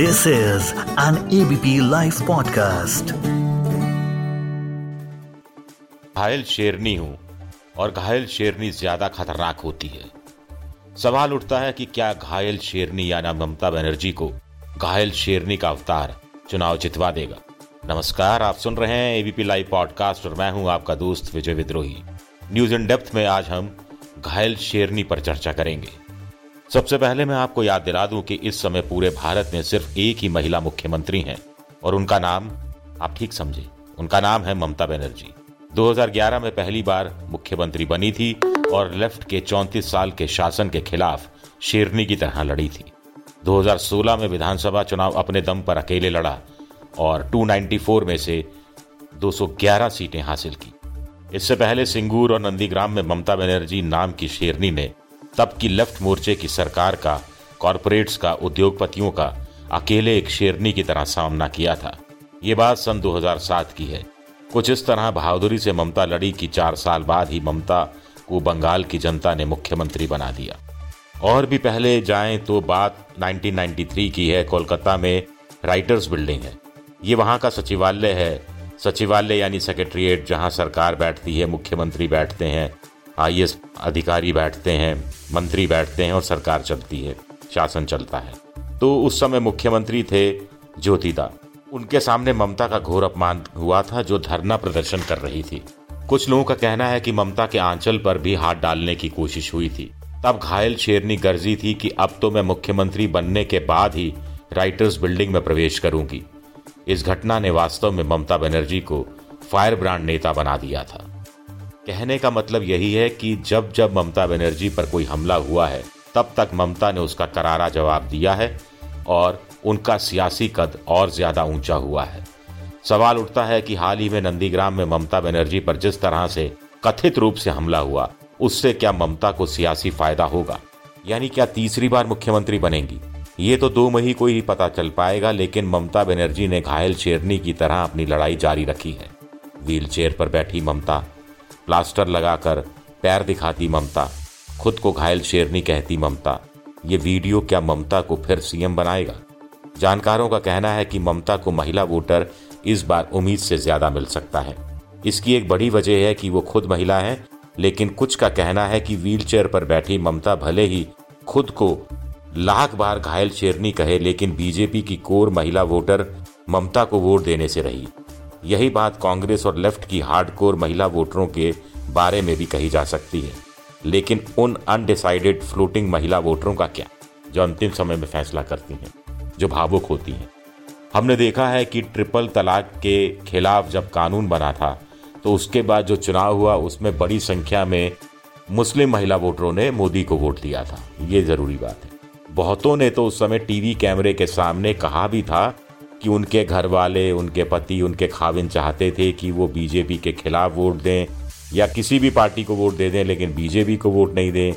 This is an ABP Life podcast. घायल शेरनी हूँ और घायल शेरनी ज़्यादा खतरनाक होती है। सवाल उठता है कि क्या घायल शेरनी या यानी ममता बनर्जी को घायल शेरनी का अवतार चुनाव जितवा देगा? नमस्कार, आप सुन रहे हैं एबीपी लाइव पॉडकास्ट और मैं हूँ आपका दोस्त विजय विद्रोही। न्यूज़ इन डेप्थ में आज हम घायल शेरनी पर चर्चा करेंगे। सबसे पहले मैं आपको याद दिला दूँ कि इस समय पूरे भारत में सिर्फ़ एक ही महिला मुख्यमंत्री हैं, और उनका नाम आप ठीक समझे। उनका नाम है ममता बनर्जी। 2011 में पहली बार मुख्यमंत्री बनी थी और लेफ़्ट के 34 साल के शासन के खिलाफ शेरनी की तरह लड़ी थी। 2016 में विधानसभा चुनाव अपने दम पर अकेले लड़ा और 294 में से 211 सीटें हासिल की। इससे पहले सिंगूर और नंदीग्राम में ममता बनर्जी नाम की शेरनी ने तब की लेफ़्ट मोर्चे की सरकार का कॉरपोरेट्स का, उद्योगपतियों का अकेले एक शेरनी की तरह सामना किया था। ये बात सन 2007 की है। कुछ इस तरह बहादुरी से ममता लड़ी कि चार साल बाद ही ममता को बंगाल की जनता ने मुख्यमंत्री बना दिया। और भी पहले जाएँ तो बात 1993 की है। कोलकाता में राइटर्स बिल्डिंग है। ये वहाँ का सचिवालय है। सचिवालय यानी सेक्रेटरीट जहाँ सरकार बैठती है, मुख्यमंत्री बैठते हैं। आईएस अधिकारी बैठते हैं, मंत्री बैठते हैं और सरकार चलती है, शासन चलता है। तो उस समय मुख्यमंत्री थे ज्योतिदा। उनके सामने ममता का घोर अपमान हुआ था जो धरना प्रदर्शन कर रही थी। कुछ लोगों का कहना है कि ममता के आंचल पर भी हाथ डालने की कोशिश हुई थी। तब घायल शेरनी गर्जी थी कि अब तो मैं मुख्यमंत्री बनने के बाद ही राइटर्स बिल्डिंग में प्रवेश करूँगी। इस घटना ने वास्तव में ममता बनर्जी को फायर ब्रांड नेता बना दिया था। कहने का मतलब यही है कि जब जब ममता बनर्जी पर कोई हमला हुआ है, तब तक ममता ने उसका करारा जवाब दिया है और उनका सियासी कद और ज़्यादा ऊँचा हुआ है। सवाल उठता है कि हाल ही में नंदीग्राम में ममता बनर्जी पर जिस तरह से कथित रूप से हमला हुआ, उससे क्या ममता को सियासी फ़ायदा होगा? यानी क्या तीसरी बार मुख्यमंत्री बनेंगी? ये तो दो मही को ही पता चल पाएगा, लेकिन ममता बनर्जी ने घायल शेरनी की तरह अपनी लड़ाई जारी रखी है। व्हील पर बैठी ममता प्लास्टर लगाकर पैर दिखाती ममता, खुद को घायल शेरनी कहती ममता, ये वीडियो क्या ममता को फिर सीएम बनाएगा? जानकारों का कहना है कि ममता को महिला वोटर इस बार उम्मीद से ज़्यादा मिल सकता है। इसकी एक बड़ी वजह है कि वो खुद महिला है, लेकिन कुछ का कहना है कि व्हीलचेयर पर बैठी ममता भले ही खुद को लाख बार घायल शेरनी कहे, लेकिन बीजेपी की कोर महिला वोटर ममता को वोट देने से रही। यही बात कांग्रेस और लेफ़्ट की हार्डकोर महिला वोटरों के बारे में भी कही जा सकती है। लेकिन उन अनडिसाइडेड फ्लोटिंग महिला वोटरों का क्या? जो अंतिम समय में फैसला करती हैं, जो भावुक होती हैं। हमने देखा है कि ट्रिपल तलाक के खिलाफ जब कानून बना था तो उसके बाद जो चुनाव हुआ, उसमें बड़ी संख्या में मुस्लिम महिला वोटरों ने मोदी को वोट दिया था। ये ज़रूरी बात है। बहुतों ने तो उस समय टीवी कैमरे के सामने कहा भी था कि उनके घर वाले उनके पति, उनके खाविन चाहते थे कि वो बीजेपी के खिलाफ वोट दें या किसी भी पार्टी को वोट दे दें, लेकिन बीजेपी को वोट नहीं दें।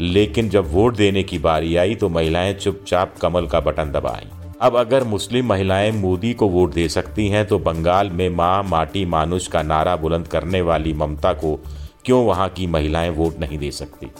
लेकिन जब वोट देने की बारी आई तो महिलाएँ चुपचाप कमल का बटन दबाई। अब अगर मुस्लिम महिलाएँ मोदी को वोट दे सकती हैं तो बंगाल में माँ माटी मानुष का नारा बुलंद करने वाली ममता को क्यों वहाँ की महिलाएँ वोट नहीं दे सकती?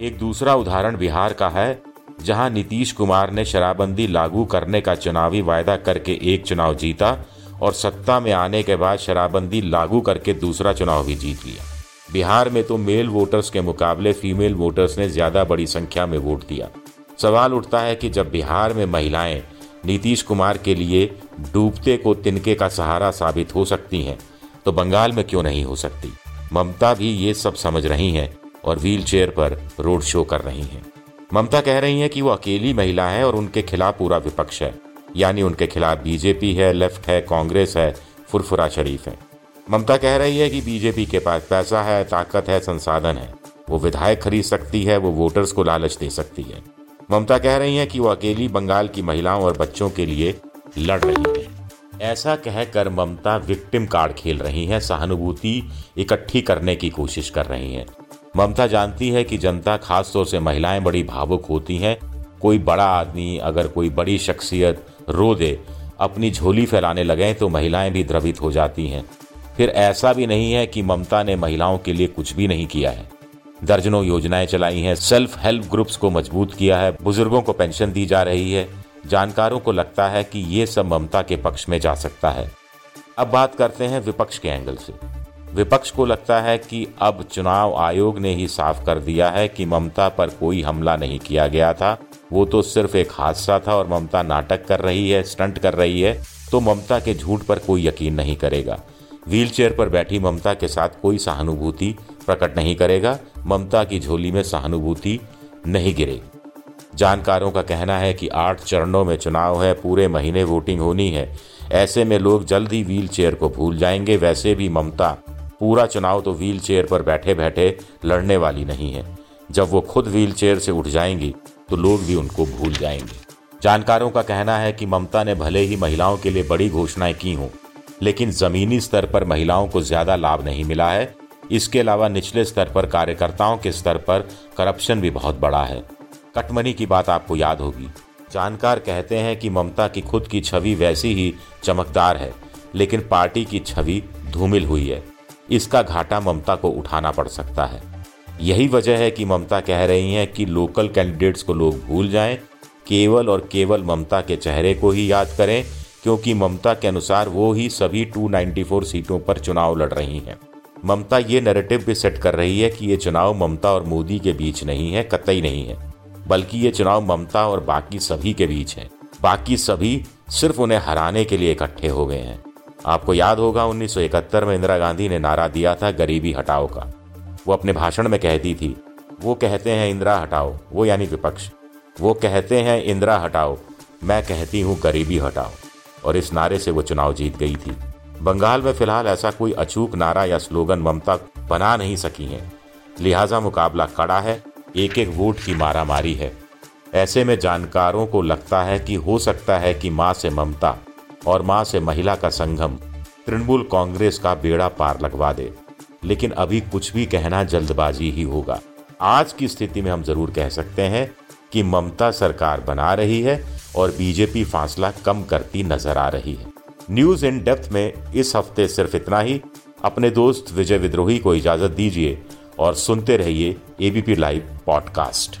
एक दूसरा उदाहरण बिहार का है। जहाँ नीतीश कुमार ने शराबबंदी लागू करने का चुनावी वायदा करके एक चुनाव जीता और सत्ता में आने के बाद शराबबंदी लागू करके दूसरा चुनाव भी जीत लिया। बिहार में तो मेल वोटर्स के मुकाबले फीमेल वोटर्स ने ज़्यादा बड़ी संख्या में वोट दिया। सवाल उठता है कि जब बिहार में महिलाएँ नीतीश कुमार के लिए डूबते को तिनके का सहारा साबित हो सकती हैं तो बंगाल में क्यों नहीं हो सकती? ममता भी ये सब समझ रही हैं और व्हील चेयर पर रोड शो कर रही हैं। ममता कह रही हैं कि वो अकेली महिला है और उनके खिलाफ पूरा विपक्ष है। यानी उनके खिलाफ बीजेपी है लेफ़्ट है, कांग्रेस है, फुरफुरा शरीफ है। ममता कह रही है कि बीजेपी के पास पैसा है, ताकत है, संसाधन है। वो विधायक खरीद सकती है, वो वोटर्स को लालच दे सकती है। ममता कह रही हैं कि वो अकेली बंगाल की महिलाओं और बच्चों के लिए लड़ रही है। ऐसा कहकर ममता विक्टिम कार्ड खेल रही हैं, सहानुभूति इकट्ठी करने की कोशिश कर रही हैं। ममता जानती है कि जनता, खासतौर से महिलाएँ, बड़ी भावुक होती हैं। कोई बड़ा आदमी अगर कोई बड़ी शख्सियत रो दे, अपनी झोली फैलाने लगे तो महिलाएँ भी द्रवित हो जाती हैं। फिर ऐसा भी नहीं है कि ममता ने महिलाओं के लिए कुछ भी नहीं किया है। दर्जनों योजनाएँ चलाई हैं सेल्फ हेल्प ग्रुप्स को मज़बूत किया है, बुज़ुर्गों को पेंशन दी जा रही है। जानकारों को लगता है कि ये सब ममता के पक्ष में जा सकता है। अब बात करते हैं विपक्ष के एंगल से। विपक्ष को लगता है कि अब चुनाव आयोग ने ही साफ़ कर दिया है कि ममता पर कोई हमला नहीं किया गया था। वो तो सिर्फ़ एक हादसा था और ममता नाटक कर रही है, स्टंट कर रही है तो ममता के झूठ पर कोई यकीन नहीं करेगा। व्हीलचेयर पर बैठी ममता के साथ कोई सहानुभूति प्रकट नहीं करेगा। ममता की झोली में सहानुभूति नहीं गिरेगी जानकारों का कहना है कि आठ चरणों में चुनाव है, पूरे महीने वोटिंग होनी है। ऐसे में लोग जल्द ही व्हील चेयर को भूल जाएँगे, वैसे भी ममता पूरा चुनाव तो व्हील चेयर पर बैठे बैठे लड़ने वाली नहीं है। जब वो खुद व्हील चेयर से उठ जाएँगी तो लोग भी उनको भूल जाएँगे। जानकारों का कहना है कि ममता ने भले ही महिलाओं के लिए बड़ी घोषणाएँ की हों, लेकिन जमीनी स्तर पर महिलाओं को ज़्यादा लाभ नहीं मिला है। इसके अलावा निचले स्तर पर कार्यकर्ताओं के स्तर पर करप्शन भी बहुत बड़ा है। कटमनी की बात आपको याद होगी। जानकार कहते हैं कि ममता की खुद की छवि वैसी ही चमकदार है, लेकिन पार्टी की छवि धूमिल हुई है। इसका घाटा ममता को उठाना पड़ सकता है। यही वजह है कि ममता कह रही हैं कि लोकल कैंडिडेट्स को लोग भूल जाएँ, केवल और केवल ममता के चेहरे को ही याद करें, क्योंकि ममता के अनुसार वो ही सभी 294 सीटों पर चुनाव लड़ रही हैं। ममता ये नैरेटिव भी सेट कर रही है कि ये चुनाव ममता और मोदी के बीच नहीं है, कतई नहीं है, बल्कि ये चुनाव ममता और बाकी सभी के बीच है। बाकी सभी सिर्फ़ उन्हें हराने के लिए इकट्ठे हो गए हैं। आपको याद होगा 1971 में इंदिरा गांधी ने नारा दिया था गरीबी हटाओ का। वो अपने भाषण में कहती थी, वो कहते हैं इंदिरा हटाओ, वो यानी विपक्ष। वो कहते हैं इंदिरा हटाओ, मैं कहती हूँ गरीबी हटाओ। और इस नारे से वो चुनाव जीत गई थी। बंगाल में फ़िलहाल ऐसा कोई अचूक नारा या स्लोगन ममता बना नहीं सकी है। लिहाजा मुकाबला कड़ा है एक एक वोट की मारामारी है। ऐसे में जानकारों को लगता है कि हो सकता है कि माँ से ममता और माँ से महिला का संगम, तृणमूल कांग्रेस का बेड़ा पार लगवा दे। लेकिन अभी कुछ भी कहना जल्दबाजी ही होगा। आज की स्थिति में हम ज़रूर कह सकते हैं कि ममता सरकार बना रही है और बीजेपी फासला कम करती नज़र आ रही है। न्यूज़ इन डेप्थ में इस हफ़्ते सिर्फ़ इतना ही। अपने दोस्त विजय विद्रोही को इजाज़त दीजिए और सुनते रहिए ABP live podcast